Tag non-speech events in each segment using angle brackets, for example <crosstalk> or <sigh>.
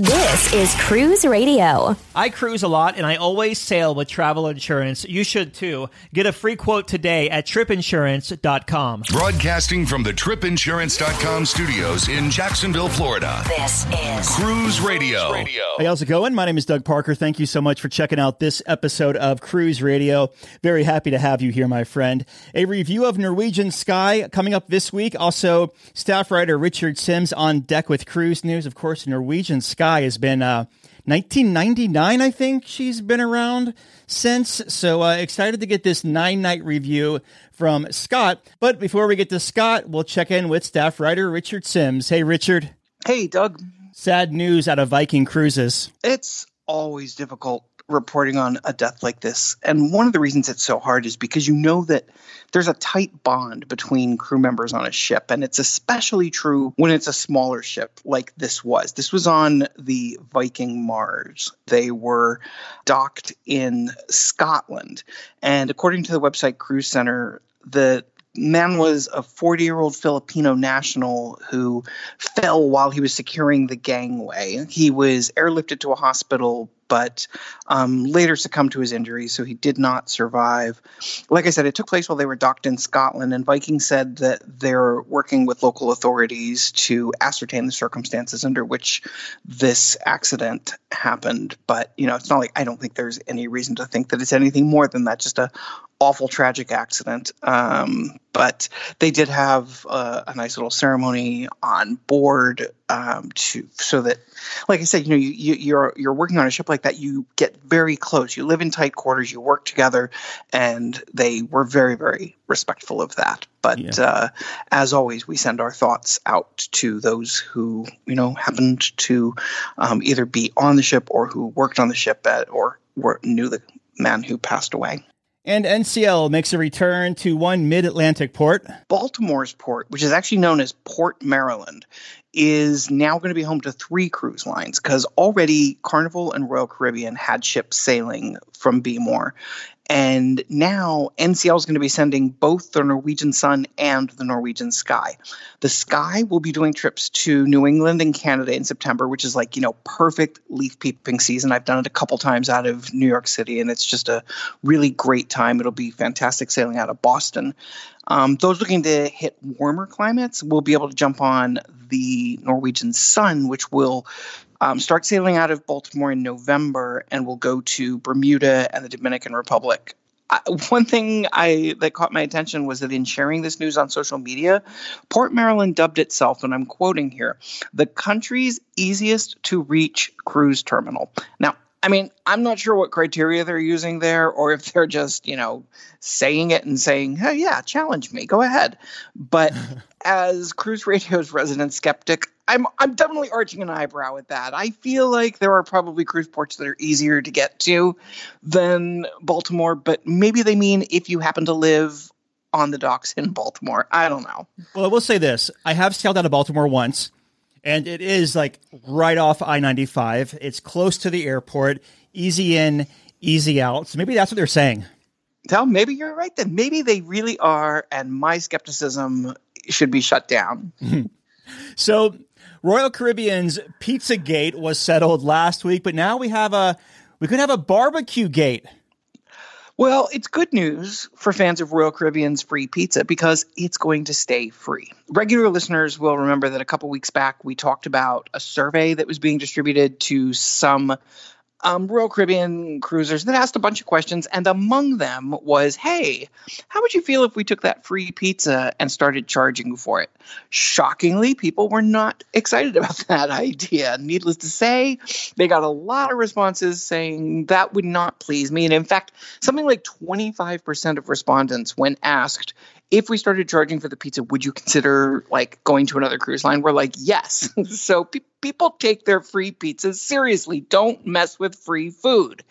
This is Cruise Radio. I cruise a lot and I always sail with travel insurance. You should too. Get a free quote today at tripinsurance.com. Broadcasting from the tripinsurance.com studios in Jacksonville, Florida. This is Cruise Radio. Hey, how's it going? My name is Doug Parker. Thank you so much for checking out this episode of Cruise Radio. Very happy to have you here, my friend. A review of Norwegian Sky coming up this week. Also, staff writer Richard Simms on deck with cruise news. Of course, Norwegian Sky has been uh, 1999, I think she's been around since. So uh, excited to get this nine night review from Scott. But before we get to Scott, we'll check in with staff writer Richard Simms. Hey, Richard. Hey, Doug. Sad news out of Viking Cruises. It's always difficult reporting on a death like this. And one of the reasons it's so hard is because you know that there's a tight bond between crew members on a ship. And it's especially true when it's a smaller ship like this was. This was on the Viking Mars. They were docked in Scotland. And according to the website Crew Center, the man was a 40 year old Filipino national who fell while he was securing the gangway. He was airlifted to a hospital but um, later succumbed to his injuries, so he did not survive. Like I said, it took place while they were docked in Scotland, and Viking said that they're working with local authorities to ascertain the circumstances under which this accident happened. But, you know, it's not like I don't think there's any reason to think that it's anything more than that, just a awful tragic accident um, but they did have uh, a nice little ceremony on board um, to so that like i said you know you, you, you're you're working on a ship like that you get very close. You live in tight quarters you work together and they were very very respectful of that. But yeah. uh, as always we send our thoughts out to those who you know happened to um, either be on the ship or who worked on the ship at, or were, knew the man who passed away and NCL makes a return to one mid Atlantic port. Baltimore's port, which is actually known as Port Maryland, is now going to be home to three cruise lines because already Carnival and Royal Caribbean had ships sailing from Bmore. And now NCL is going to be sending both the Norwegian Sun and the Norwegian Sky. The Sky will be doing trips to New England and Canada in September, which is like, you know, perfect leaf peeping season. I've done it a couple times out of New York City, and it's just a really great time. It'll be fantastic sailing out of Boston. Um, those looking to hit warmer climates will be able to jump on the Norwegian Sun, which will um, start sailing out of Baltimore in November and will go to Bermuda and the Dominican Republic. I, one thing I that caught my attention was that in sharing this news on social media, Port Maryland dubbed itself, and I'm quoting here, the country's easiest to reach cruise terminal. Now, I mean, I'm not sure what criteria they're using there, or if they're just, you know, saying it and saying, "Hey, yeah, challenge me, go ahead." But <laughs> as Cruise Radio's resident skeptic, I'm I'm definitely arching an eyebrow at that. I feel like there are probably cruise ports that are easier to get to than Baltimore, but maybe they mean if you happen to live on the docks in Baltimore. I don't know. Well, I will say this: I have sailed out of Baltimore once and it is like right off I 95. It's close to the airport, easy in, easy out. So maybe that's what they're saying. Tell maybe you're right then. Maybe they really are, and my skepticism should be shut down. <laughs> so, Royal Caribbean's Pizza Gate was settled last week, but now we have a we could have a barbecue gate. Well, it's good news for fans of Royal Caribbean's free pizza because it's going to stay free. Regular listeners will remember that a couple weeks back we talked about a survey that was being distributed to some um, Royal Caribbean cruisers that asked a bunch of questions, and among them was, "Hey, how would you feel if we took that free pizza and started charging for it?" Shockingly, people were not <laughs> excited about that idea. Needless to say, they got a lot of responses saying that would not please me, and in fact, something like 25% of respondents, when asked if we started charging for the pizza, would you consider like going to another cruise line? We're like, yes. <laughs> so pe- people take their free pizzas seriously. Don't mess with free food.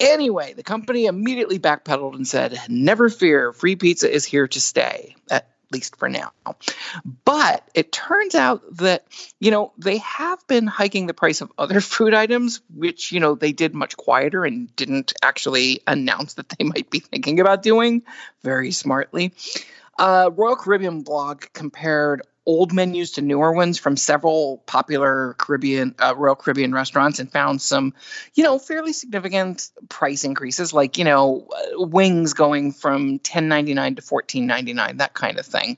Anyway, the company immediately backpedaled and said, never fear, free pizza is here to stay. At least for now. But it turns out that, you know, they have been hiking the price of other <laughs> food items, which, you know, they did much quieter and didn't actually announce that they might be thinking about doing very smartly. Uh, Royal Caribbean blog compared old menus to newer ones from several popular Caribbean uh, Royal Caribbean restaurants and found some, you know, fairly significant price increases, like you know, uh, wings going from ten ninety nine to fourteen ninety nine, that kind of thing.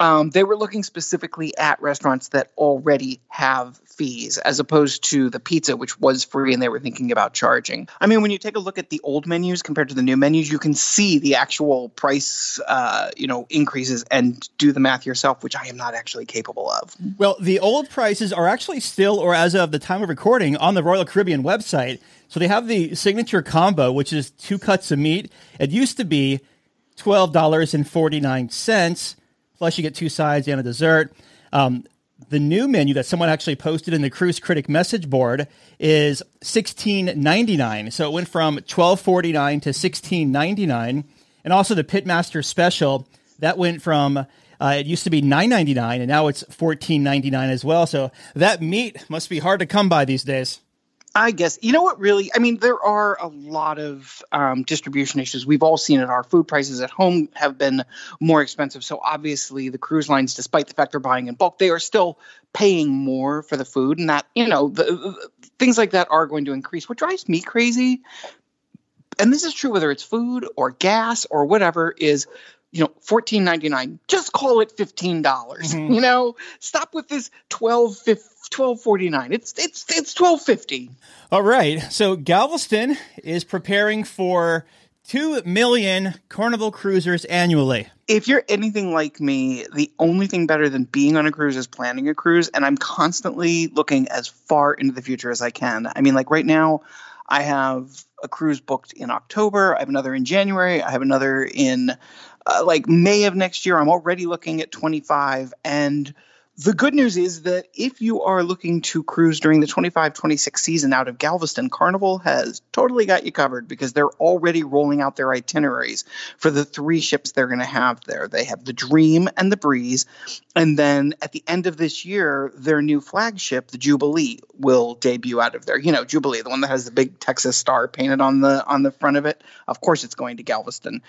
Um, they were looking specifically at restaurants that already have fees, as opposed to the pizza, which was free, and they were thinking about charging. I mean, when you take a look at the old menus compared to the new menus, you can see the actual price, uh, you know, increases, and do the math yourself, which I am not not actually capable of. Well, the old prices are actually still, or as of the time of recording, on the Royal Caribbean website. So they have the signature combo, which is two cuts of meat. It used to be $12.49, plus you get two sides and a dessert. Um, the new menu that someone actually posted in the Cruise Critic message board is $16.99. So it went from $12.49 to $16.99. And also the Pitmaster Special, that went from uh, it used to be nine ninety nine, and now it's fourteen ninety nine as well. So that meat must be hard to come by these days. I guess you know what really. I mean, there are a lot of um, distribution issues. We've all seen it. Our food prices at home have been more expensive. So obviously, the cruise lines, despite the fact they're buying in bulk, they are still paying more for the food, and that you know the, the, things like that are going to increase. What drives me crazy, and this is true whether it's food or gas or whatever, is you know, fourteen ninety nine. Just call it fifteen dollars. Mm-hmm. You know, stop with this twelve twelve forty nine. It's it's it's twelve fifty. All right. So Galveston is preparing for two million Carnival cruisers annually. If you're anything like me, the only thing better than being on a cruise is planning a cruise, and I'm constantly looking as far into the future as I can. I mean, like right now, I have a cruise booked in October. I have another in January. I have another in uh, like May of next year. I'm already looking at 25 and the good news is that if you are looking to cruise during the 25 26 season out of Galveston, Carnival has totally got you covered because they're already rolling out their itineraries for the three ships they're going to have there. They have the Dream and the Breeze. And then at the end of this year, their new flagship, the Jubilee, will debut out of there. You know, Jubilee, the one that has the big Texas star painted on the on the front of it. Of course, it's going to Galveston.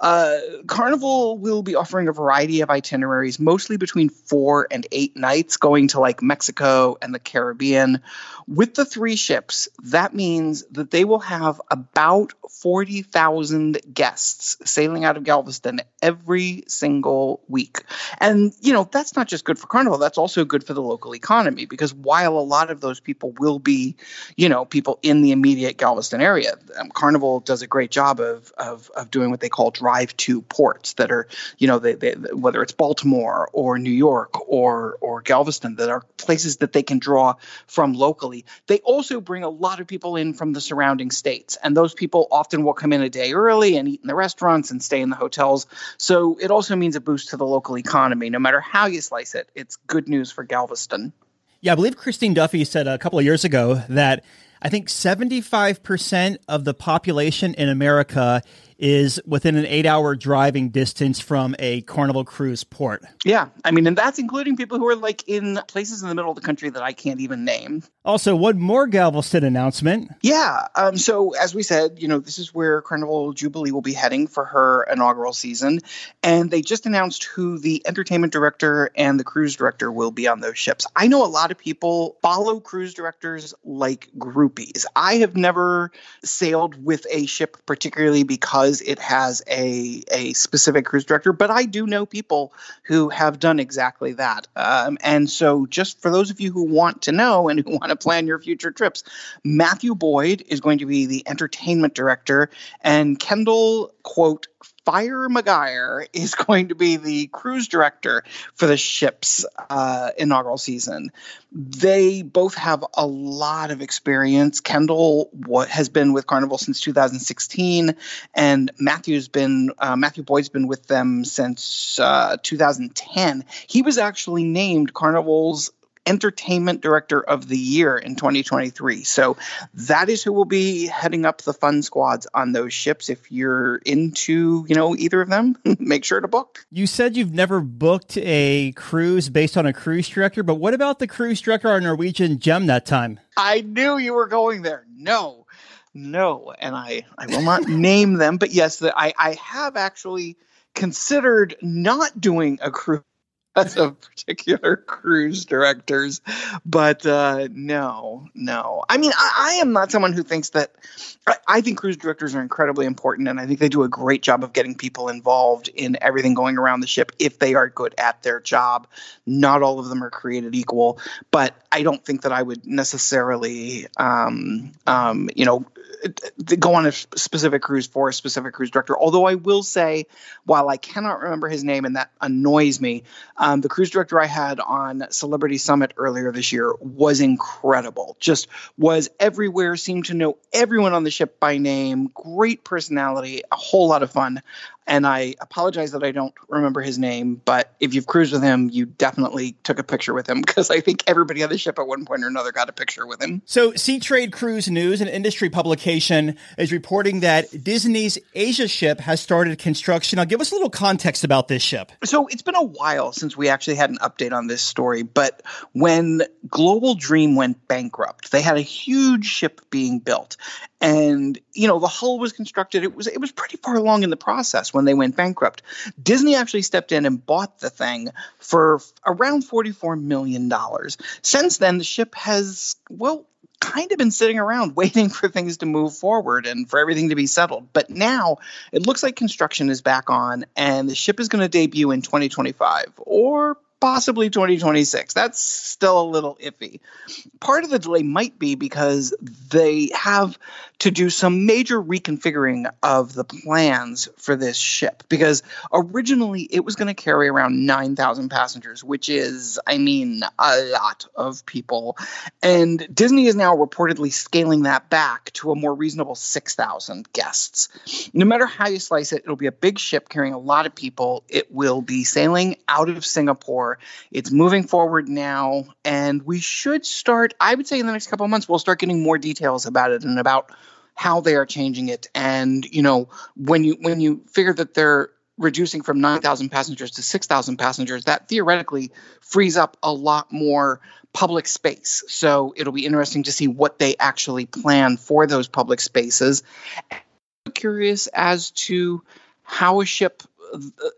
Uh, Carnival will be offering a variety of itineraries, mostly between four and eight nights, going to like Mexico and the Caribbean. With the three ships, that means that they will have about 40,000 guests sailing out of Galveston every single week. And, you know, that's not just good for Carnival, that's also good for the local economy because while a lot of those people will be, you know, people in the immediate Galveston area, um, Carnival does a great job of, of, of doing what they call drive to ports that are, you know, they, they, whether it's Baltimore or New York or, or Galveston, that are places that they can draw from locally. They also bring a lot of people in from the surrounding states, and those people often will come in a day early and eat in the restaurants and stay in the hotels. So it also means a boost to the local economy. No matter how you slice it, it's good news for Galveston. Yeah, I believe Christine Duffy said a couple of years ago that I think 75% of the population in America is within an eight hour driving distance from a Carnival Cruise port. Yeah. I mean, and that's including people who are like in places in the middle of the country that I can't even name. Also, one more Galveston announcement. Yeah. Um, so, as we said, you know, this is where Carnival Jubilee will be heading for her inaugural season. And they just announced who the entertainment director and the cruise director will be on those ships. I know a lot of people follow cruise directors like groupies. I have never sailed with a ship particularly because because it has a a specific cruise director. But I do know people who have done exactly that. Um, and so, just for those of you who want to know and who want to plan your future trips, Matthew Boyd is going to be the entertainment director, and Kendall quote Fire McGuire is <laughs> going to be the cruise director for the ship's uh, inaugural season. They both have a lot of experience. Kendall has been with Carnival since 2016, and Matthew's been uh, Matthew Boyd's been with them since uh, 2010. He was actually named Carnival's Entertainment Director of the Year in 2023. So that is who will be heading up the fun squads on those ships. If you're into, you know, either of them, <laughs> make sure to book. You said you've never booked a cruise based on a cruise director, but what about the cruise director on Norwegian Gem that time? I knew you were going there. No, no, and I I will not <laughs> name them, but yes, the, I I have actually considered not doing a cruise of particular <laughs> cruise directors. But uh, no, no. I mean, I, I, am not someone who thinks that. I, I, think cruise directors are incredibly important, and I think they do a great job of getting people involved in everything going around the ship if they are good at their job. Not all of them are created equal, but I don't think that I would necessarily, um, um, you know, go on a specific cruise for a specific cruise director. Although I will say, while I cannot remember his name and that annoys me, um, Um, the cruise director I had on Celebrity Summit earlier this year was incredible. Just was everywhere, seemed to know everyone on the ship by name, great personality, a whole lot of fun and I apologize that I don't remember his name, but if you've cruised with him, you definitely took a picture with him because I think everybody on the ship at one point or another got a picture with him. So, Seatrade Cruise News, an industry publication, is reporting that Disney's Asia ship has started construction. Now, give us a little context about this ship. So, it's been a while since we actually had an update on this story, but when Global Dream went bankrupt, they had a huge ship being built, and you know the hull was constructed. It was it was pretty far along in the process when they went bankrupt. Disney actually stepped in and bought the thing for around $44 million. Since then, the ship has, well, kind of been sitting around <laughs> waiting for things to move forward and for everything to be settled. But now it looks like construction is back on and the ship is going to debut in 2025 or possibly 2026. That's still a little iffy. Part of the delay might be because they have to do some major reconfiguring of the plans for this ship because originally it was going to carry around 9,000 passengers, which is, I mean, a lot of people. And Disney is now reportedly scaling that back to a more reasonable 6,000 guests. No matter how you slice it, it'll be a big ship carrying a lot of people. It will be sailing out of Singapore it's moving forward now, and we should start. I would say in the next couple of months, we'll start getting more details about it and about how they are changing it. And you know, when you when you figure that they're reducing from 9,000 passengers to 6,000 passengers, that theoretically frees up a lot more public space. So it'll be interesting to see what they actually plan for those public spaces. I'm curious as to how a ship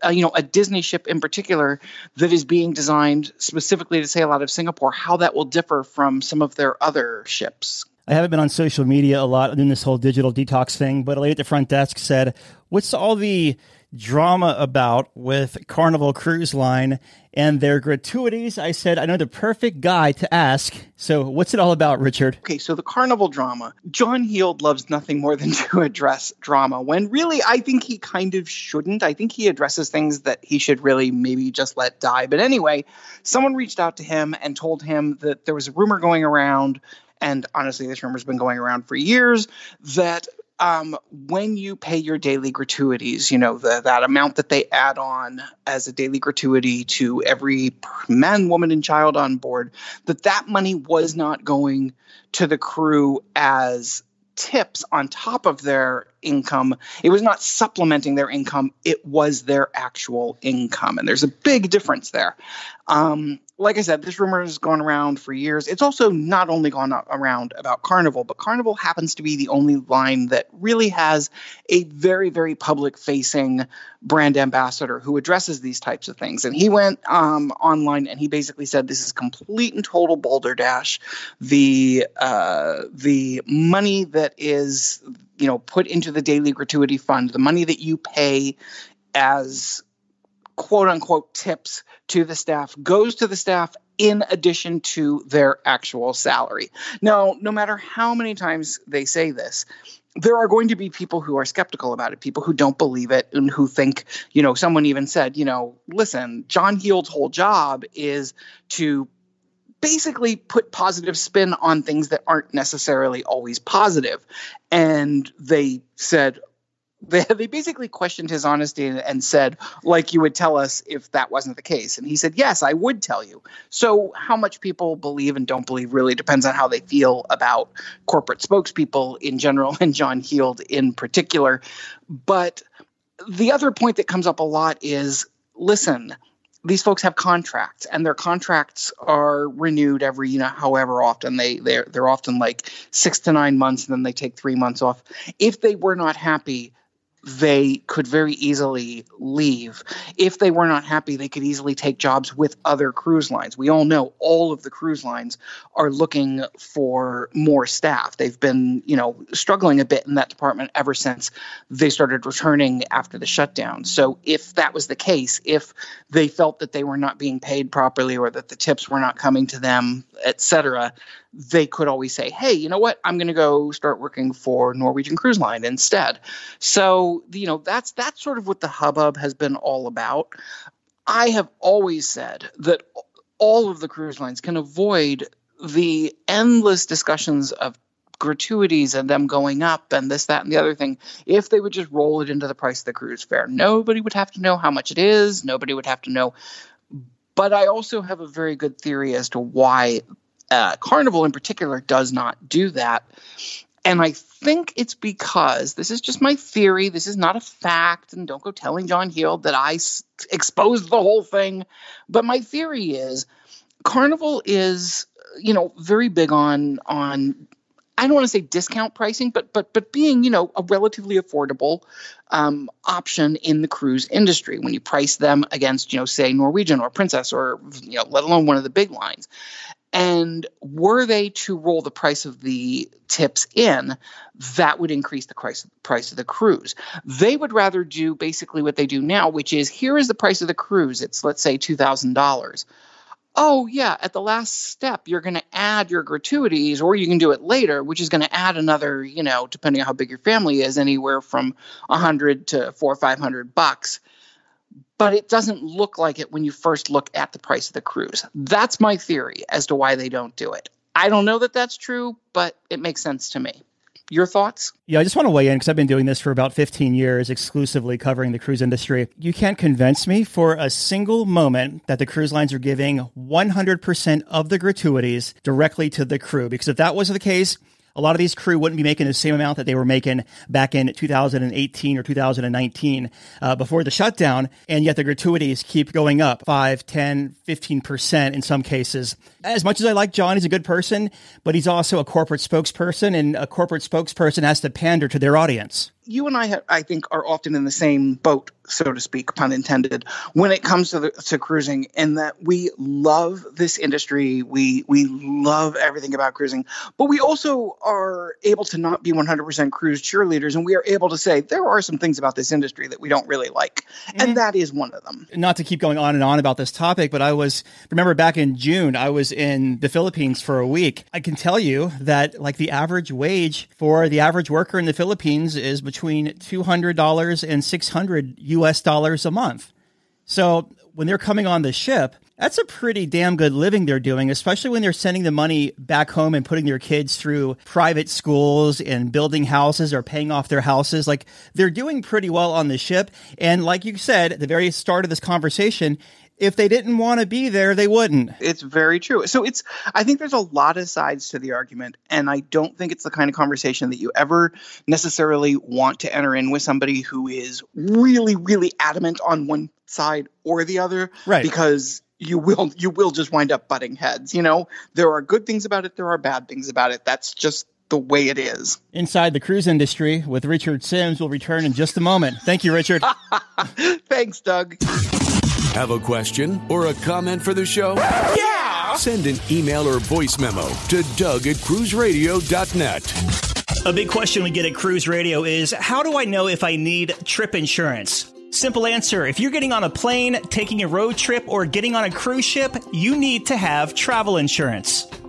Uh, you know a Disney ship in particular that is being designed specifically to sail out of Singapore, how that will differ from some of their other ships. I haven't been on social media a lot in this whole digital detox thing, but a lady at the front desk said, "What's all the drama about with Carnival Cruise Line and their gratuities. I said, I know the perfect guy to ask. So, what's it all about, Richard? Okay, so the Carnival drama. John Heald loves nothing more than <laughs> to address drama when really I think he kind of shouldn't. I think he addresses things that he should really maybe just let die. But anyway, someone reached out to him and told him that there was a rumor going around and honestly, this rumor's been going around for years that um, when you pay your daily gratuities, you know, the, that amount that they add on as a daily gratuity to every man, woman, and child on board, that that money was not going to the crew as tips on top of their income. It was not supplementing their income, it was their actual income. And there's a big difference there. Um, like I said, this rumor has gone around for years. It's also not only gone around about Carnival, but Carnival happens to be the only line that really has a very, very public facing brand ambassador who addresses these types of things. And he went um, online and he basically said this is complete and total balderdash. The uh, the money that is you know put into the daily gratuity fund, the money that you pay as quote unquote tips to the staff goes to the staff in addition to their actual salary. Now, no matter how many times they say this, there are going to be people who are skeptical about it, people who don't believe it, and who think, you know, someone even said, you know, listen, John Heald's whole job is to basically put positive spin on things that aren't necessarily always positive. And they said, <laughs> they, they basically questioned his honesty and, and said, like you would tell us if that wasn't the case. And he said, yes, I would tell you. So, how much people believe and don't believe really depends on how they feel about corporate spokespeople in general <laughs> and John Heald in particular. But the other point that comes up a lot is listen, these folks have contracts and their contracts are renewed every you know however often they they're they're often like 6 to 9 months and then they take 3 months off. If they were not happy they could very easily leave. If they were not happy, they could easily take jobs with other cruise lines. We all know all of the cruise lines are looking for more staff. They've been, you know, struggling a bit in that department ever since they started returning after the shutdown. So if that was the case, if they felt that they were not being paid properly or that the tips were not coming to them, et cetera, they could always say, hey, you know what? I'm going to go start working for Norwegian Cruise Line instead. So, you know, that's that's sort of what the hubbub has been all about. I have always said that all of the cruise lines can avoid the endless discussions of gratuities and them going up and this, that, and the other thing if they would just roll it into the price of the cruise fare. Nobody would have to know how much it is. Nobody would have to know. But I also have a very good theory as to why uh, Carnival in particular does not do that. And I think it's because this is just my theory. This is not a fact. And don't go telling John Heald that I s- exposed the whole thing. But my theory is Carnival is, you know, very big on on I don't want to say discount pricing, but but but being you know a relatively affordable um, option in the cruise industry when you price them against you know say Norwegian or Princess or you know let alone one of the big lines. And were they to roll the price of the tips in, that would increase the price, price of the cruise. They would rather do basically what they do now, which is here is the price of the cruise. It's, let's say, $2,000. Oh, yeah, at the last step, you're going to add your gratuities, or you can do it later, which is going to add another, you know, depending on how big your family is, anywhere from 100 to four or 500 bucks but it doesn't look like it when you first look at the price of the cruise. That's my theory as to why they don't do it. I don't know that that's true, but it makes sense to me. Your thoughts? Yeah, I just want to weigh in because I've been doing this for about 15 years, exclusively covering the cruise industry. You can't convince me for a single moment that the cruise lines are giving 100% of the gratuities directly to the crew. Because if that was the case, a lot of these crew wouldn't be making the same amount that they were making back in 2018 or 2019 uh, before the shutdown. And yet the gratuities keep going up 5, 10, 15% in some cases. As much as I like John, he's a good person, but he's also a corporate spokesperson, and a corporate spokesperson has to pander to their audience you and I, I think, are often in the same boat, so to speak, pun intended, when it comes to the, to cruising, in that we love this industry, we we love everything about cruising, but we also are able to not be 100% cruise cheerleaders, and we are able to say there are some things about this industry that we don't really like, mm-hmm. and that is one of them. Not to keep going on and on about this topic, but I was remember back in June, I was in the Philippines for a week. I can tell you that like the average wage for the average worker in the Philippines is between $200 and 600 US dollars a month. So when they're coming on the ship, that's a pretty damn good living they're doing, especially when they're sending the money back home and putting their kids through private schools and building houses or paying off their houses. Like they're doing pretty well on the ship. And like you said at the very start of this conversation, if they didn't want to be there, they wouldn't. It's very true. So it's I think there's a lot of sides to the argument and I don't think it's the kind of conversation that you ever necessarily want to enter in with somebody who is really really adamant on one side or the other right. because you will you will just wind up butting heads, you know? There are good things about it, there are bad things about it. That's just the way it is. Inside the cruise industry with Richard Simms will return in just a moment. Thank you, Richard. <laughs> Thanks, Doug. Have a question or a comment for the show? Yeah! Send an email or voice memo to Doug at cruiseradio.net. A big question we get at Cruise Radio is how do I know if I need trip insurance? Simple answer if you're getting on a plane, taking a road trip, or getting on a cruise ship, you need to have travel insurance.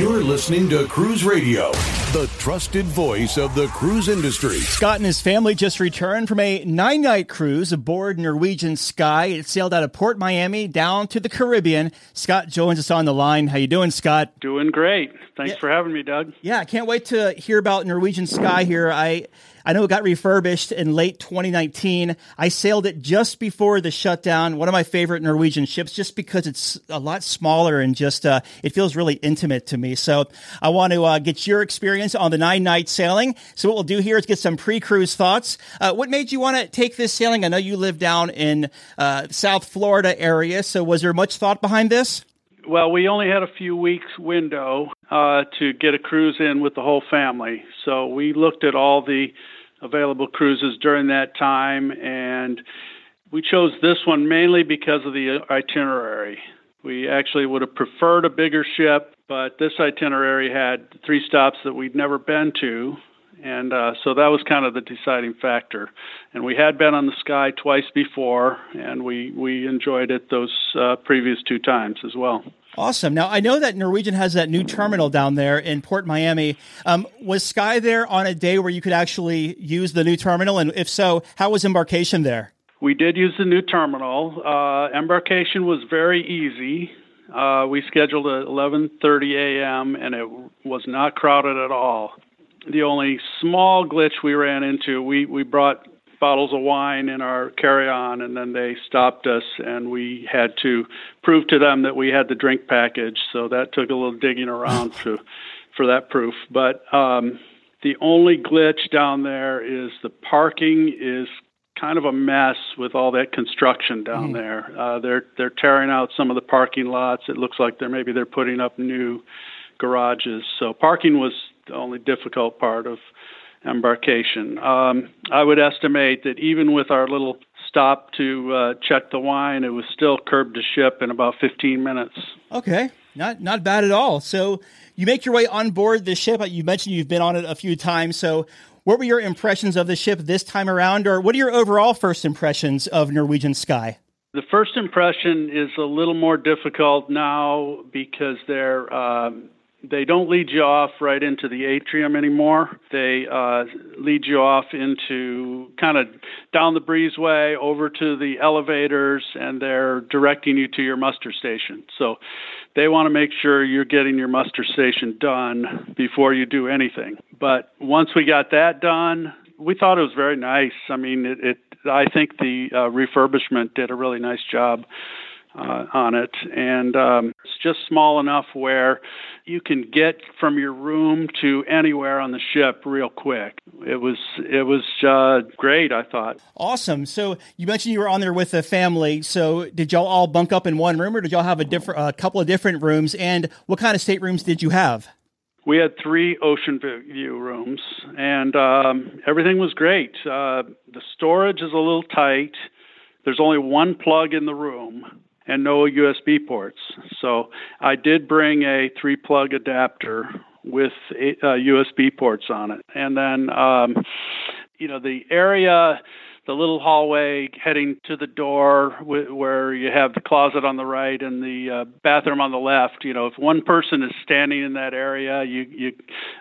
You're listening to Cruise Radio, the trusted voice of the cruise industry. Scott and his family just returned from a nine night cruise aboard Norwegian Sky. It sailed out of Port Miami down to the Caribbean. Scott joins us on the line. How you doing, Scott? Doing great. Thanks Yeah. for having me, Doug. Yeah, I can't wait to hear about Norwegian Sky here. I I know it got refurbished in late 2019. I sailed it just before the shutdown. One of my favorite Norwegian ships, just because it's a lot smaller and just uh, it feels really intimate to me. So I want to uh, get your experience on the nine night sailing. So what we'll do here is get some pre cruise thoughts. Uh, what made you want to take this sailing? I know you live down in uh, South Florida area. So was there much thought behind this? Well, we only had a few weeks window uh, to get a cruise in with the whole family, so we looked at all the available cruises during that time, and we chose this one mainly because of the itinerary. We actually would have preferred a bigger ship, but this itinerary had three stops that we'd never been to, and uh, so that was kind of the deciding factor. And we had been on the Sky twice before, and we we enjoyed it those uh, previous two times as well. Awesome. Now I know that Norwegian has that new terminal down there in Port Miami. Um, was Sky there on a day where you could actually use the new terminal? And if so, how was embarkation there? We did use the new terminal. Uh, embarkation was very easy. Uh, we scheduled at 11:30 a.m. and it was not crowded at all. The only small glitch we ran into, we we brought bottles of wine in our carry-on, and then they stopped us, and we had to prove to them that we had the drink package. So that took a little digging around <laughs> to for that proof. But um, the only glitch down there is the parking is kind of a mess with all that construction down there. Uh, they're they're tearing out some of the parking lots. It looks like they're maybe they're putting up new garages. So parking was the only difficult part of embarkation. Um, I would estimate that even with our little stop to uh, check the wine, it was still curb to ship in about 15 minutes. Okay, not not bad at all. So you make your way on board the ship. You mentioned you've been on it a few times. So what were your impressions of the ship this time around, or what are your overall first impressions of Norwegian Sky? The first impression is a little more difficult now because they're um, they don't lead you off right into the atrium anymore. They uh, lead you off into kind of down the breezeway over to the elevators, and they're directing you to your muster station. So they want to make sure you're getting your muster station done before you do anything. But once we got that done, we thought it was very nice. I mean, it, it I think the uh, refurbishment did a really nice job uh, on it, and um, it's just small enough where you can get from your room to anywhere on the ship real quick. It was it was uh, great. I thought. Awesome. So you mentioned you were on there with a family. So did y'all all bunk up in one room, or did y'all have a different, a couple of different rooms? And what kind of staterooms did you have? We had three ocean view rooms, and um, everything was great. Uh, the storage is a little tight. There's only one plug in the room and no USB ports. So I did bring a three plug adapter with uh, USB ports on it. And then, um, you know, the area, the little hallway heading to the door wh- where you have the closet on the right and the uh, bathroom on the left. You know, if one person is standing in that area, you you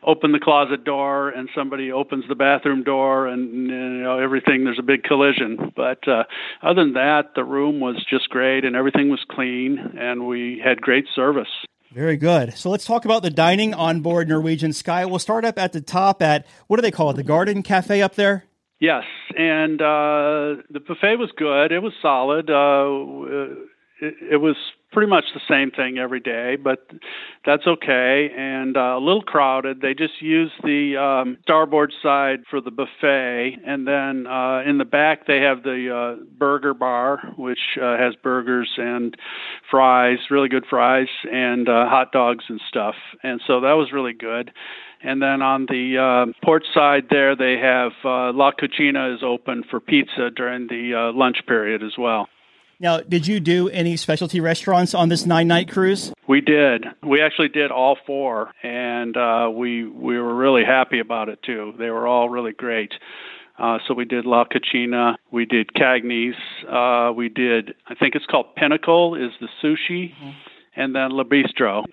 open the closet door and somebody opens the bathroom door, and you know everything. There's a big collision. But uh, other than that, the room was just great, and everything was clean, and we had great service. Very good. So let's talk about the dining on board Norwegian Sky. We'll start up at the top at what do they call it? The Garden Cafe up there. Yes, and uh, the buffet was good. It was solid. Uh, it, it was pretty much the same thing every day, but that's okay. And uh, a little crowded. They just use the um, starboard side for the buffet, and then uh, in the back they have the uh, burger bar, which uh, has burgers and fries, really good fries, and uh, hot dogs and stuff. And so that was really good. And then on the uh, port side there, they have uh, La Cucina is open for pizza during the uh, lunch period as well. Now, did you do any specialty restaurants on this nine night cruise? We did. We actually did all four, and uh, we we were really happy about it too. They were all really great. Uh, so we did La Cucina, we did Cagney's, uh, we did I think it's called Pinnacle is the sushi, mm-hmm. and then Le Bistro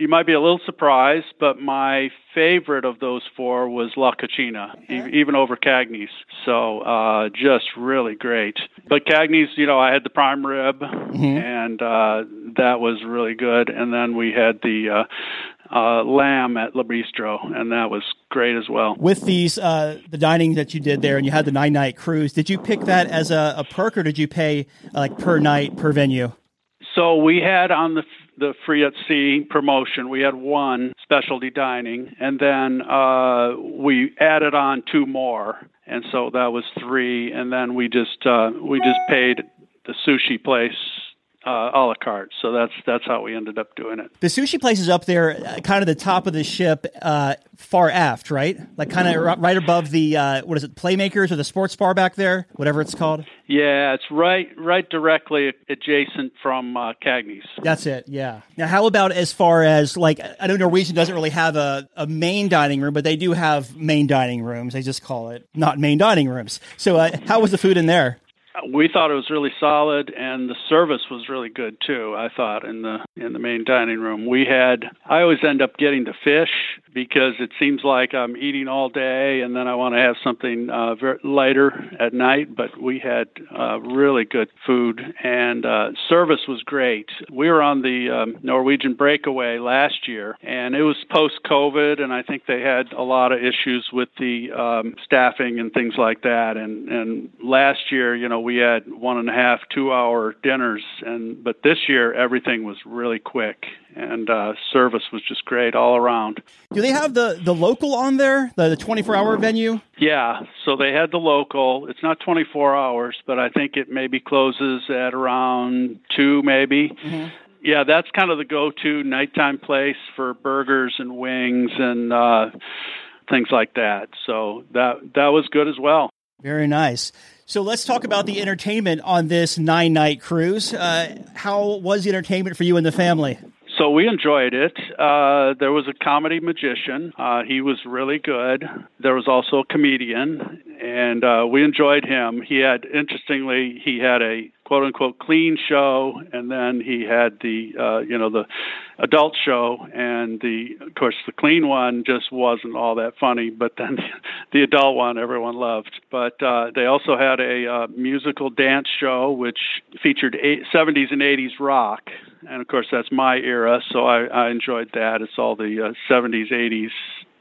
you might be a little surprised, but my favorite of those four was La Cucina, e- even over Cagney's. So uh, just really great. But Cagney's, you know, I had the prime rib, mm-hmm. and uh, that was really good. And then we had the uh, uh, lamb at La Bistro, and that was great as well. With these, uh, the dining that you did there, and you had the nine night cruise, did you pick that as a, a perk, or did you pay like per night per venue? So we had on the the free at sea promotion, we had one specialty dining, and then uh, we added on two more, and so that was three. And then we just uh, we just paid the sushi place uh, a la carte. So that's that's how we ended up doing it. The sushi place is up there, uh, kind of the top of the ship, uh, far aft, right? Like kind of right above the uh, what is it, Playmakers or the sports bar back there, whatever it's called. Yeah, it's right right directly adjacent from uh, Cagney's. That's it. Yeah. Now, how about as far as like I know Norwegian doesn't really have a, a main dining room, but they do have main dining rooms. They just call it not main dining rooms. So, uh, how was the food in there? We thought it was really solid and the service was really good too i thought in the in the main dining room. We had i always end up getting the fish because it seems like i'm eating all day and then i want to have something uh very lighter at night but we had uh really good food and uh service was great. We were on the um, norwegian breakaway last year and it was post covid and i think they had a lot of issues with the um staffing and things like that. And and last year you know we had one and a half, two hour dinners, and but this year everything was really quick, and uh, service was just great all around. Do they have the the local on there, the, the 24 hour venue? Yeah, so they had the local. It's not 24 hours, but I think it maybe closes at around two, maybe. Mm-hmm yeah, that's kind of the go-to nighttime place for burgers and wings and uh, things like that. So that that was good as well. Very nice. So let's talk about the entertainment on this nine night cruise. Uh, how was the entertainment for you and the family? So we enjoyed it. Uh, there was a comedy magician. Uh, he was really good. There was also a comedian, and uh, we enjoyed him. He had, interestingly, he had a quote unquote clean show, and then he had the uh, you know the adult show, and the of course the clean one just wasn't all that funny, but then <laughs> the adult one everyone loved. But uh, they also had a uh, musical dance show which featured eight, 70s and 80s rock, and of course that's my era, so I, I enjoyed that. It's all the uh, 70s 80s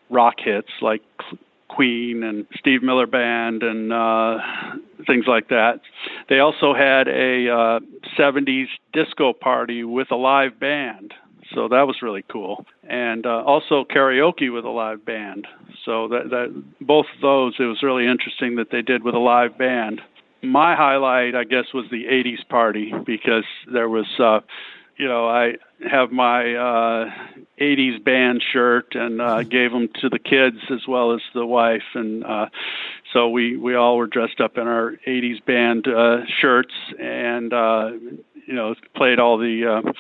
rock hits like Queen and Steve Miller Band and uh, things like that. They also had a uh, 70s disco party with a live band. So that was really cool, and uh, also karaoke with a live band. So that, that both of those, it was really interesting that they did with a live band. My highlight, I guess, was the '80s party because there was uh, you know, I have my uh, 80s band shirt and uh, mm-hmm. gave them to the kids as well as the wife, and uh, so we we all were dressed up in our 80s band uh, shirts and uh, you know played all the. Uh,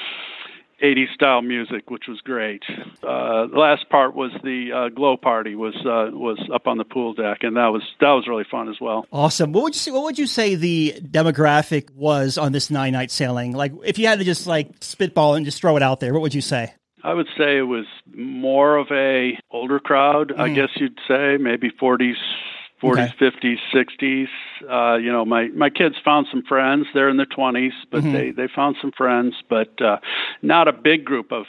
80s style music, which was great. Uh, the last part was the uh, glow party was uh, was up on the pool deck, and that was that was really fun as well. Awesome. What would you say, what would you say the demographic was on this nine night sailing? Like, if you had to just like spitball and just throw it out there, what would you say? I would say it was more of a older crowd. Mm. I guess you'd say maybe 40s, 40s, okay. 50s, 60s. Uh, you know, my my kids found some friends. They're in their 20s, but mm-hmm. they they found some friends, but uh, not a big group of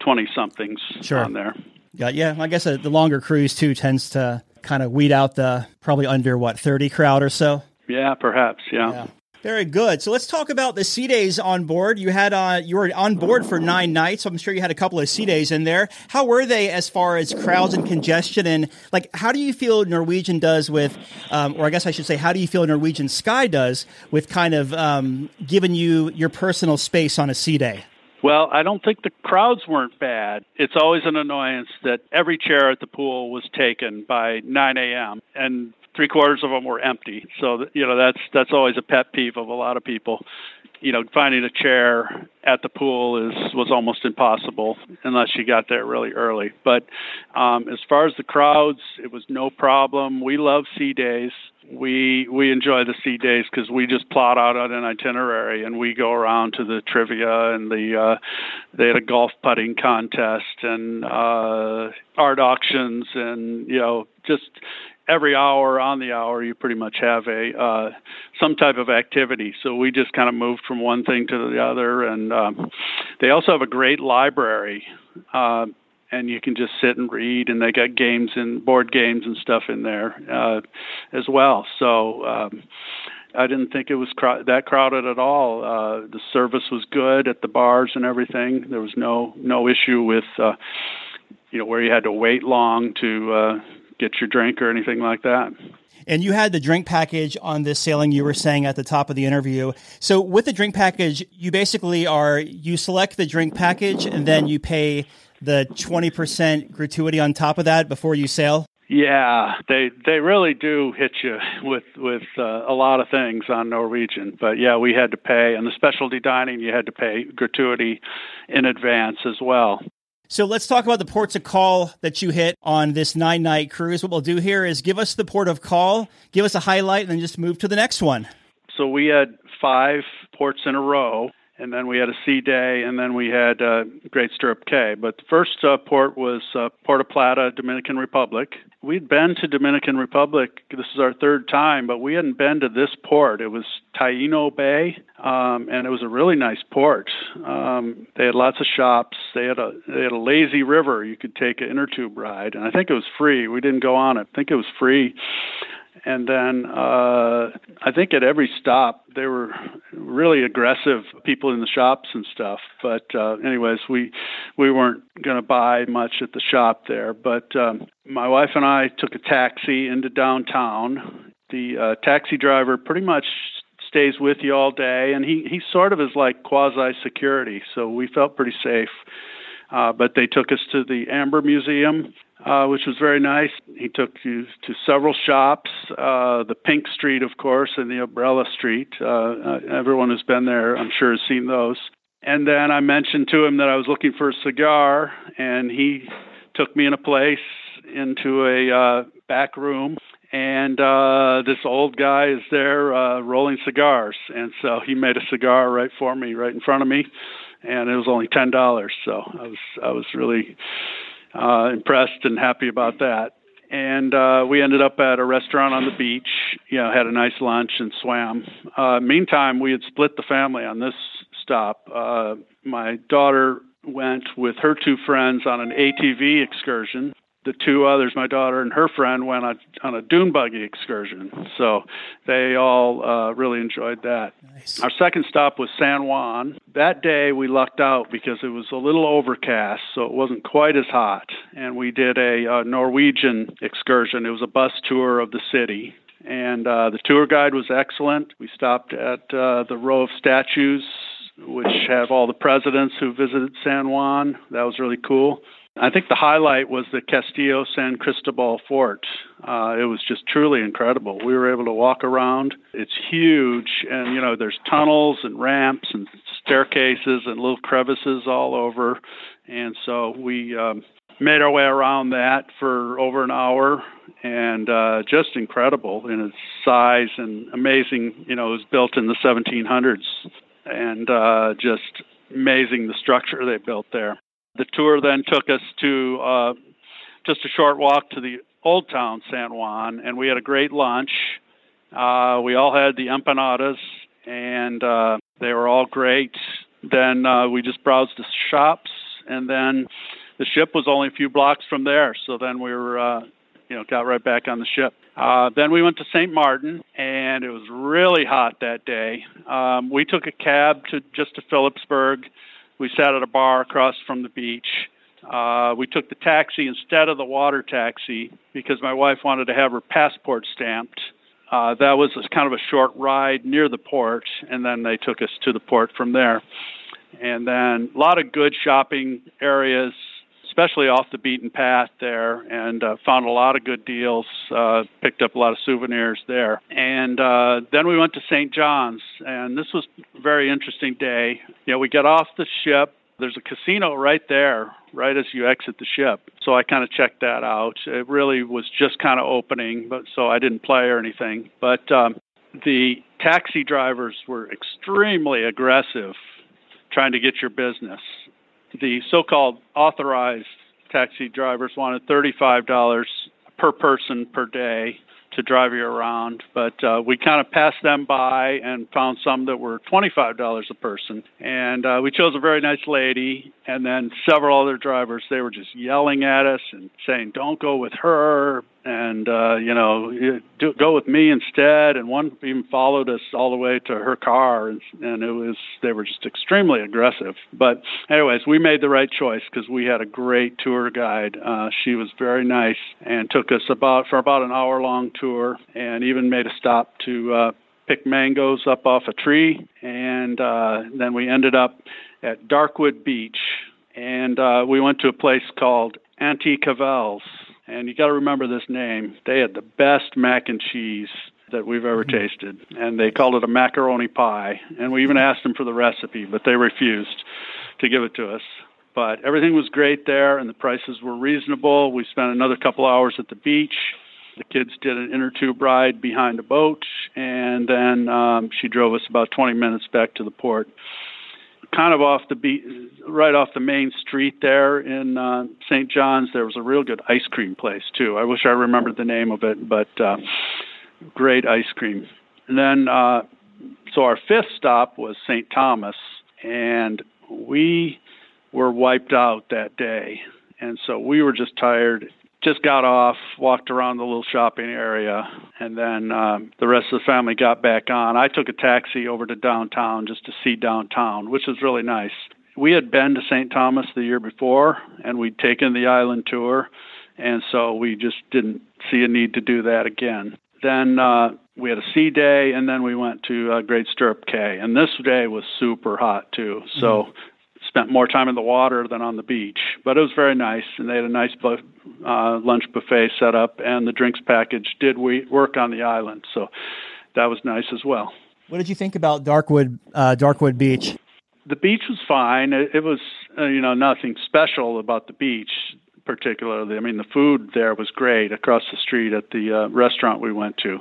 20 uh, somethings sure. on there. Yeah, yeah. I guess uh, the longer cruise too tends to kind of weed out the probably under what 30 crowd or so. Yeah, perhaps. Yeah. yeah. Very good. So let's talk about the sea days on board. You had uh, you were on board for nine nights. So I'm sure you had a couple of sea days in there. How were they as far as crowds and congestion? And like, how do you feel Norwegian does with, um, or I guess I should say, how do you feel Norwegian Sky does with kind of um, giving you your personal space on a sea day? Well, I don't think the crowds weren't bad. It's always an annoyance that every chair at the pool was taken by 9 a.m. and three quarters of them were empty. So you know that's that's always a pet peeve of a lot of people. You know, finding a chair at the pool is was almost impossible unless you got there really early. But um, as far as the crowds, it was no problem. We love sea days. We we enjoy the sea days because we just plot out on an itinerary and we go around to the trivia and the uh, they had a golf putting contest and uh, art auctions and you know just every hour on the hour you pretty much have a uh, some type of activity. So we just kind of moved from one thing to the other, and um, they also have a great library. Uh, and you can just sit and read, and they got games and board games and stuff in there uh, as well. So um, I didn't think it was cr- that crowded at all. Uh, the service was good at the bars and everything. There was no no issue with uh, you know where you had to wait long to uh, get your drink or anything like that. And you had the drink package on this sailing you were saying at the top of the interview. So with the drink package, you basically are you select the drink package and then you pay the 20% gratuity on top of that before you sail? Yeah, they they really do hit you with with uh, a lot of things on Norwegian. But yeah, we had to pay, and the specialty dining you had to pay gratuity in advance as well. So let's talk about the ports of call that you hit on this nine night cruise. What we'll do here is give us the port of call, give us a highlight, and then just move to the next one. So we had five ports in a row and then we had a sea day, and then we had uh, Great Stirrup Cay. But the first uh, port was uh, Puerto Plata, Dominican Republic. We'd been to Dominican Republic. This is our third time, but we hadn't been to this port. It was Taino Bay, um, and it was a really nice port. Um, they had lots of shops. They had a they had a lazy river. You could take an inner tube ride, and I think it was free. We didn't go on it. I think it was free and then uh, I think at every stop they were really aggressive people in the shops and stuff. But uh, anyways, we we weren't going to buy much at the shop there. But um, my wife and I took a taxi into downtown. The uh, taxi driver pretty much stays with you all day, and he he sort of is like quasi security, so we felt pretty safe. Uh, but they took us to the Amber Museum uh, which was very nice. He took you to several shops, uh, the Pink Street, of course, and the Umbrella Street. Uh, uh, everyone who's been there, I'm sure, has seen those. And then I mentioned to him that I was looking for a cigar, and he took me in a place into a uh, back room. And this old guy is there rolling cigars, and so he made a cigar right for me, right in front of me, and it was only ten dollars. So I was I was really uh, impressed and happy about that. And uh, we ended up at a restaurant on the beach. You know, had a nice lunch and swam. Uh, meantime, we had split the family on this stop. Uh, my daughter went with her two friends on an ATV excursion the two others, my daughter and her friend, went on, on a dune buggy excursion. So they all uh, really enjoyed that. Nice. Our second stop was San Juan. That day we lucked out because it was a little overcast, so it wasn't quite as hot. And we did a, a Norwegian excursion. It was a bus tour of the city. And uh, the tour guide was excellent. We stopped at uh, the row of statues, which have all the presidents who visited San Juan. That was really cool. I think the highlight was the Castillo San Cristobal Fort. Uh, it was just truly incredible. We were able to walk around. It's huge, and you know, there's tunnels and ramps and staircases and little crevices all over. And so we um, made our way around that for over an hour, and uh, just incredible in its size and amazing. You know, it was built in the 1700s, and uh, just amazing the structure they built there. The tour then took us to uh, just a short walk to the old town, San Juan, and we had a great lunch. Uh, we all had the empanadas, and uh, they were all great. Then uh, we just browsed the shops, and then the ship was only a few blocks from there. So then we were, uh, you know, got right back on the ship. Uh, then we went to St. Martin, and it was really hot that day. Um, we took a cab to just to Philipsburg. We sat at a bar across from the beach. Uh, we took the taxi instead of the water taxi because my wife wanted to have her passport stamped. Uh, that was kind of a short ride near the port, and then they took us to the port from there. And then a lot of good shopping areas, especially off the beaten path there, and uh, found a lot of good deals. Uh, picked up a lot of souvenirs there, and uh, then we went to St. John's, and this was a very interesting day. You know, we get off the ship. There's a casino right there, right as you exit the ship. So I kind of checked that out. It really was just kind of opening, but so I didn't play or anything. But um, the taxi drivers were extremely aggressive trying to get your business. The so called authorized taxi drivers wanted $35 per person per day to drive you around, but uh, we kind of passed them by and found some that were $25 a person. And uh, we chose a very nice lady, and then several other drivers, they were just yelling at us and saying, Don't go with her, and uh, you know, do, go with me instead. And one even followed us all the way to her car, and, and it was they were just extremely aggressive. But anyways, we made the right choice because we had a great tour guide. Uh, she was very nice and took us about for about an hour long tour, and even made a stop to uh, pick mangoes up off a tree, and uh, then we ended up at Darkwood Beach, and uh, we went to a place called Auntie Cavell's and you got to remember this name. They had the best mac and cheese that we've ever mm-hmm. tasted, and they called it a macaroni pie. And we even asked them for the recipe, but they refused to give it to us. But everything was great there, and the prices were reasonable. We spent another couple hours at the beach. The kids did an inner tube ride behind a boat, and then um, she drove us about 20 minutes back to the port kind of off the beat, right off the main street there in uh, St. John's. There was a real good ice cream place too. I wish I remembered the name of it, but uh, great ice cream. And then, uh, so our fifth stop was St. Thomas, and we were wiped out that day, and so we were just tired just got off, walked around the little shopping area, and then um, the rest of the family got back on. I took a taxi over to downtown just to see downtown, which was really nice. We had been to St. Thomas the year before, and we'd taken the island tour, and so we just didn't see a need to do that again. Then uh, we had a sea day, and then we went to uh, Great Stirrup Cay, and this day was super hot too. So mm-hmm spent more time in the water than on the beach. But it was very nice, and they had a nice bu- uh, lunch buffet set up, and the drinks package did we- work on the island, so that was nice as well. What did you think about Darkwood uh, Darkwood Beach? The beach was fine. It, it was uh, you know nothing special about the beach particularly. I mean the food there was great across the street at the uh, restaurant we went to.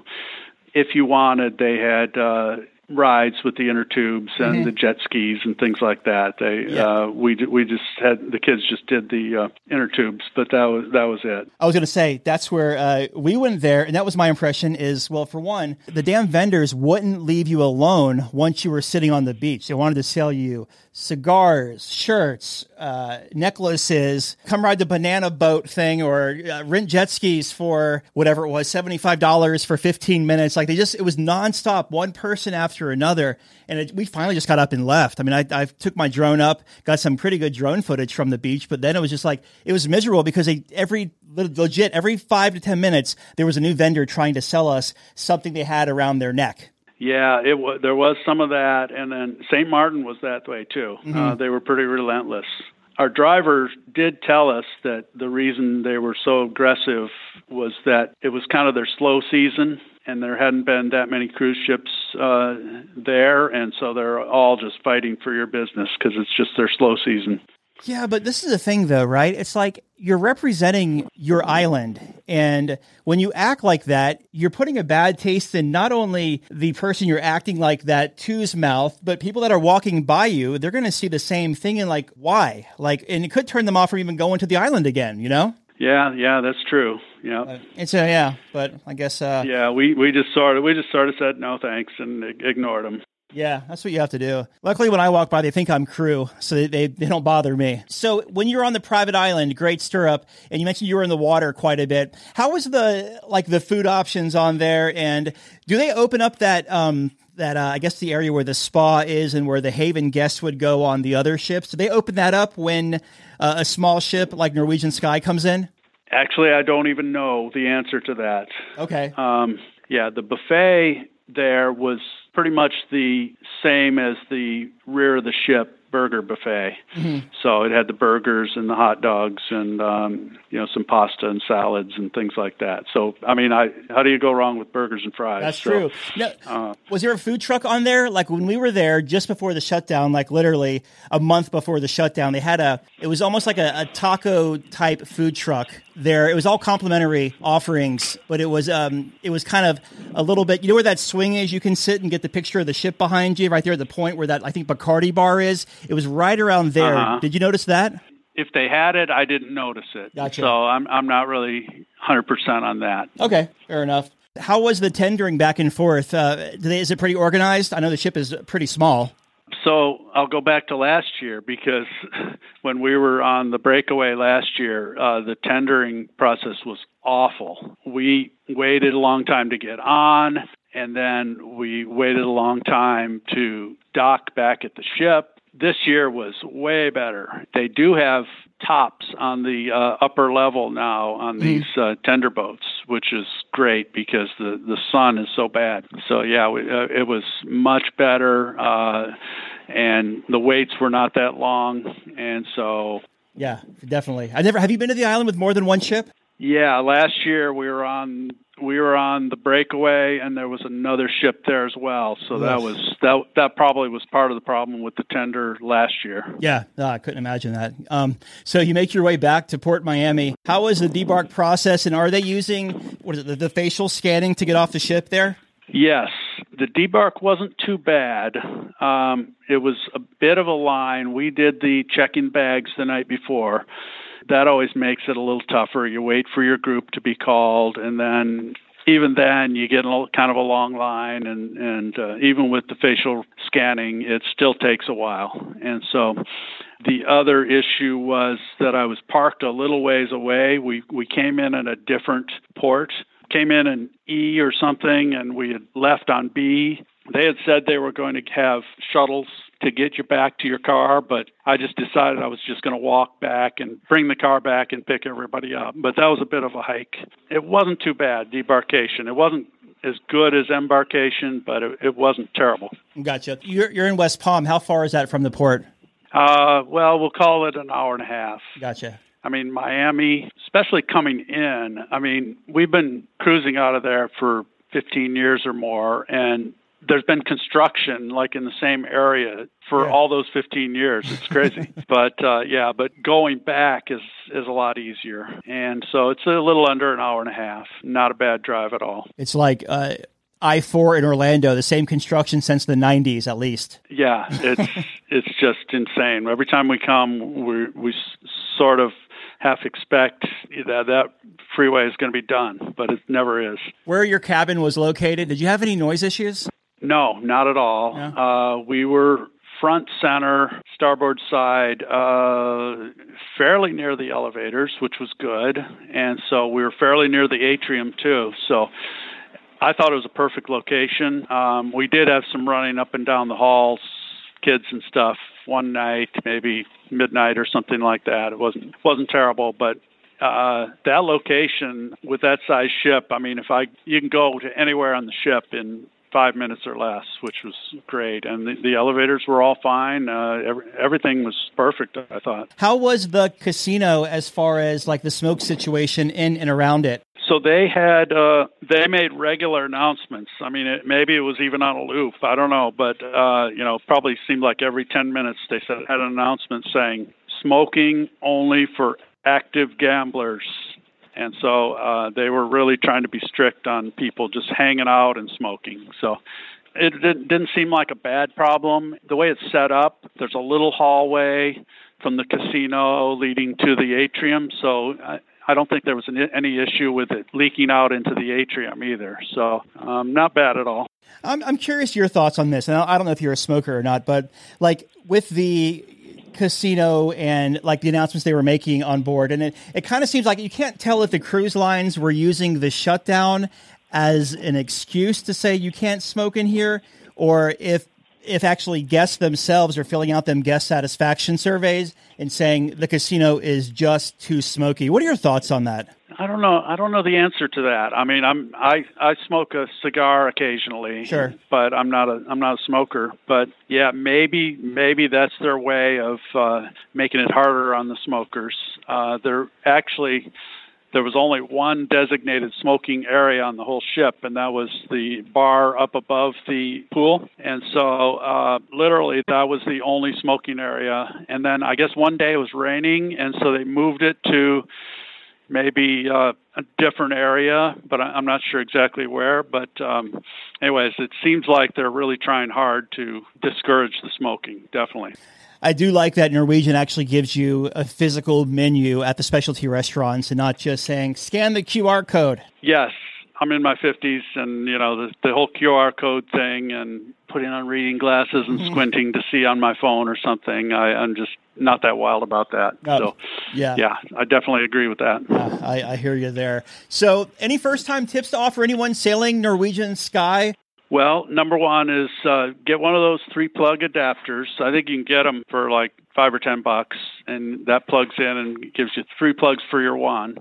If you wanted, they had uh, rides with the inner tubes and mm-hmm. the jet skis and things like that. They yeah. uh, we we just had the kids just did the uh, inner tubes, but that was that was it. I was going to say that's where uh, we went there, and that was my impression. Is well, for one, the damn vendors wouldn't leave you alone once you were sitting on the beach. They wanted to sell you cigars, shirts, uh, necklaces, come ride the banana boat thing or uh, rent jet skis for whatever it was, $75 for 15 minutes. Like they just, it was nonstop, one person after another. And it, we finally just got up and left. I mean, I, I took my drone up, got some pretty good drone footage from the beach, but then it was just like, it was miserable because they, every, legit, every five to 10 minutes, there was a new vendor trying to sell us something they had around their neck. Yeah, it was. There was some of that, and then St. Martin was that way too. Mm-hmm. Uh, they were pretty relentless. Our drivers did tell us that the reason they were so aggressive was that it was kind of their slow season, and there hadn't been that many cruise ships uh, there, and so they're all just fighting for your business because it's just their slow season. Yeah, but this is the thing, though, right? It's like you're representing your island. And when you act like that, you're putting a bad taste in not only the person you're acting like that to's mouth, but people that are walking by you, they're going to see the same thing and like, why? Like, and it could turn them off from even going to the island again, you know? Yeah, yeah, that's true. Yeah, uh, it's a yeah, but I guess uh, yeah, we we just sort of we just sort of said no thanks and ignored them. Yeah, that's what you have to do. Luckily, when I walk by, they think I'm crew, so they, they, they don't bother me. So when you're on the private island, great stirrup, and you mentioned you were in the water quite a bit. How was the like the food options on there, and do they open up that um that uh, I guess the area where the spa is and where the Haven guests would go on the other ships? Do they open that up when uh, a small ship like Norwegian Sky comes in? Actually, I don't even know the answer to that. Okay. Um, yeah, the buffet there was pretty much the same as the rear of the ship burger buffet. Mm-hmm. So it had the burgers and the hot dogs and um, you know some pasta and salads and things like that. So I mean, I how do you go wrong with burgers and fries? That's so, true. Now, uh, was there a food truck on there? Like when we were there just before the shutdown, like literally a month before the shutdown, they had a. It was almost like a, a taco type food truck there. It was all complimentary offerings, but it was um it was kind of a little bit. You know where that swing is? You can sit and get the picture of the ship behind you, right there at the point where that I think Bacardi bar is. It was right around there. Uh-huh. Did you notice that? If they had it, I didn't notice it. Gotcha. So I'm I'm not really 100% on that. Okay, fair enough. How was the tendering back and forth? Uh, they, is it pretty organized? I know the ship is pretty small. So I'll go back to last year because <laughs> when we were on the breakaway last year, uh, the tendering process was awful. We waited a long time to get on, and then we waited a long time to dock back at the ship this year was way better. They do have tops on the uh, upper level now on mm-hmm. these uh, tender boats, which is great because the the sun is so bad. So yeah, we, uh, it was much better, uh, and the waits were not that long, and so yeah, definitely. I never have you been to the island with more than one ship? Yeah, last year we were on we were on the breakaway and there was another ship there as well. So yes. that was that that probably was part of the problem with the tender last year. Yeah no, i couldn't imagine that. Um, so you make your way back to port miami. How was the debark process and are they using what is it the, the facial scanning to get off the ship there? Yes, the debark wasn't too bad. Um, it was a bit of a line. We did the checking bags the night before, that always makes it a little tougher. You wait for your group to be called, and then even then you get a kind of a long line, and and uh, even with the facial scanning, it still takes a while. And so, the other issue was that I was parked a little ways away. We we came in at a different port, came in an E or something, and we had left on B. They had said they were going to have shuttles to get you back to your car, but I just decided I was just going to walk back and bring the car back and pick everybody up. But that was a bit of a hike. It wasn't too bad, debarkation. It wasn't as good as embarkation, but it, it wasn't terrible. Gotcha. You're, you're in West Palm. How far is that from the port? Uh, well, we'll call it an hour and a half. Gotcha. I mean, Miami, especially coming in, I mean, we've been cruising out of there for 15 years or more, and there's been construction like in the same area for yeah. all those 15 years. It's crazy, <laughs> but uh, yeah, but going back is is a lot easier, and so it's a little under an hour and a half. Not a bad drive at all. It's like. Uh, I four in Orlando, the same construction since the '90s, at least. Yeah, it's <laughs> it's just insane. Every time we come, we we sort of half expect that that freeway is going to be done, but it never is. Where your cabin was located, did you have any noise issues? No, not at all. Yeah. Uh, we were front center, starboard side, uh, fairly near the elevators, which was good. And so we were fairly near the atrium, too. So I thought it was a perfect location. Um, we did have some running up and down the halls, kids and stuff, one night, maybe midnight or something like that. It wasn't wasn't terrible, but uh, that location with that size ship, I mean, if I you can go to anywhere on the ship in five minutes or less, which was great. And the, the elevators were all fine. Uh, every, everything was perfect, I thought. How was the casino as far as like the smoke situation in and around it? So they had uh, they made regular announcements. I mean, it, maybe it was even on a loop. I don't know, but uh, you know, probably seemed like every ten minutes they said had an announcement saying smoking only for active gamblers and so uh, they were really trying to be strict on people just hanging out and smoking. So it, it didn't seem like a bad problem. The way it's set up, there's a little hallway from the casino leading to the atrium. So I, I don't think there was an, any issue with it leaking out into the atrium either. So um, not bad at all. I'm, I'm curious your thoughts on this. And I don't know if you're a smoker or not, but like with the casino and like the announcements they were making on board, and it, it kind of seems like you can't tell if the cruise lines were using the shutdown as an excuse to say you can't smoke in here, or if if actually guests themselves are filling out them guest satisfaction surveys and saying the casino is just too smoky. What are your thoughts on that? I don't know. I don't know the answer to that. I mean, I'm I I smoke a cigar occasionally, sure, but I'm not a I'm not a smoker. But yeah, maybe maybe that's their way of uh, making it harder on the smokers. Uh, they're actually there was only one designated smoking area on the whole ship, and that was the bar up above the pool. And so, uh, literally, that was the only smoking area. And then I guess one day it was raining, and so they moved it to maybe uh, a different area, but I'm not sure exactly where. But, um, anyways, it seems like they're really trying hard to discourage the smoking, definitely. I do like that Norwegian actually gives you a physical menu at the specialty restaurants and not just saying scan the QR code. Yes, I'm in my 50s, and you know the the whole QR code thing and putting on reading glasses and mm-hmm. squinting to see on my phone or something. I, I'm just not that wild about that. Oh, so yeah, yeah, I definitely agree with that. I, I hear you there. So, any first time tips to offer anyone sailing Norwegian Sky? Well, number one is uh, get one of those three plug adapters. I think you can get them for like five or ten bucks, and that plugs in and gives you three plugs for your one,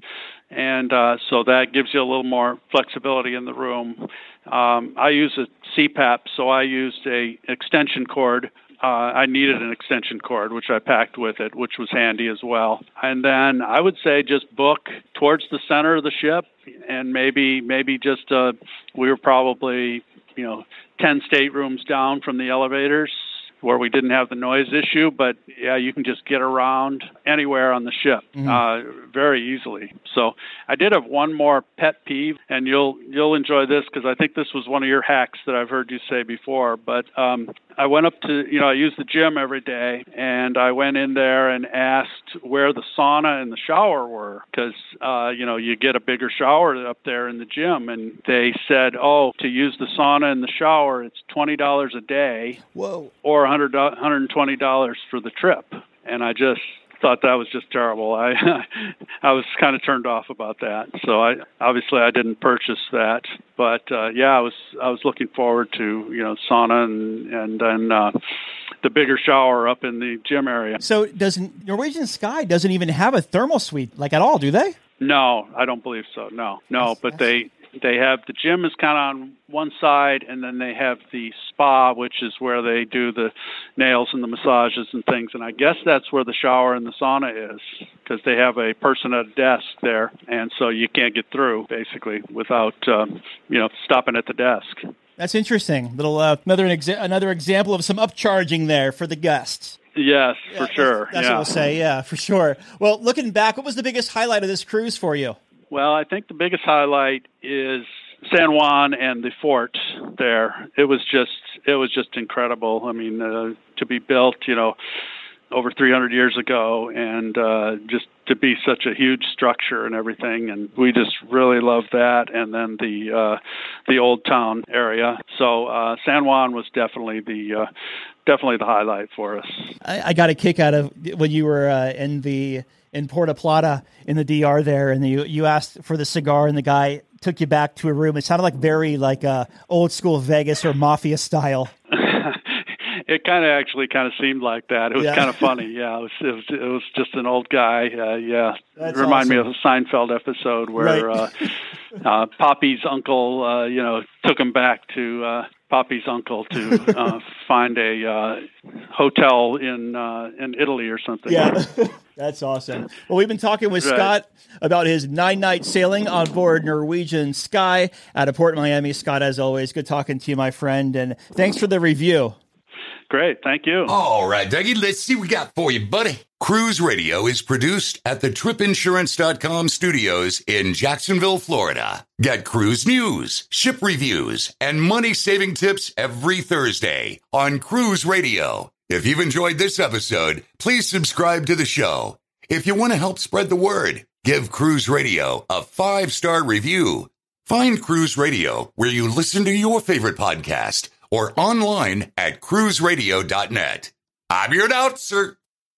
and uh, so that gives you a little more flexibility in the room. Um, I use a CPAP, so I used a extension cord. Uh, I needed an extension cord, which I packed with it, which was handy as well. And then I would say just book towards the center of the ship, and maybe maybe just uh, we were probably you know 10 staterooms down from the elevators where we didn't have the noise issue, but yeah, you can just get around anywhere on the ship mm-hmm. uh, very easily. So I did have one more pet peeve, and you'll you'll enjoy this because I think this was one of your hacks that I've heard you say before. But um, I went up to you know I use the gym every day, and I went in there and asked where the sauna and the shower were because uh, you know you get a bigger shower up there in the gym, and they said, oh, to use the sauna and the shower, it's twenty dollars a day. Whoa. Or 100 $120 for the trip. And I just thought that was just terrible. I <laughs> I was kind of turned off about that. So I obviously I didn't purchase that, but uh, yeah, I was I was looking forward to you know sauna and and then uh, the bigger shower up in the gym area. So doesn't Norwegian Sky doesn't even have a thermal suite like at all, do they? No, I don't believe so. No, no, that's, but that's... they they have the gym is kind of on one side, and then they have the spa, which is where they do the nails and the massages and things. And I guess that's where the shower and the sauna is, because they have a person at a desk there, and so you can't get through basically without um, you know stopping at the desk. That's interesting. Little uh, another exa- another example of some upcharging there for the guests. Yes, for sure. That's, that's yeah. what we'll say. Yeah, for sure. Well, looking back, what was the biggest highlight of this cruise for you? Well, I think the biggest highlight is San Juan and the fort there. It was just it was just incredible. I mean, uh, to be built, you know, over 300 years ago, and uh, just to be such a huge structure and everything, and we just really love that. And then the uh, the old town area. So uh, San Juan was definitely the uh, definitely the highlight for us. I, I got a kick out of when you were uh, in the in Puerto Plata in the DR there, and you you asked for the cigar, and the guy took you back to a room. It sounded like very like uh, old school Vegas or mafia style. It kind of actually kind of seemed like that. It was yeah. kind of funny. Yeah, it was, it was, it was just an old guy. Uh, yeah, That's it reminded awesome. me of a Seinfeld episode where right. uh, uh, Poppy's uncle, uh, you know, took him back to uh, Poppy's uncle to uh, <laughs> find a uh, hotel in uh, in Italy or something. Yeah, <laughs> that's awesome. Well, we've been talking with right. Scott about his nine night sailing on board Norwegian Sky out of Port Miami. Scott, as always, good talking to you, my friend, and thanks for the review. Great, thank you. All right, Dougie, let's see what we got for you, buddy. Cruise Radio is produced at the tripinsurance.com studios in Jacksonville, Florida. Get cruise news, ship reviews, and money saving tips every Thursday on Cruise Radio. If you've enjoyed this episode, please subscribe to the show. If you want to help spread the word, Give Cruise Radio a five star review. Find Cruise Radio where you listen to your favorite podcast or online at cruiseradio.net. I'm your announcer,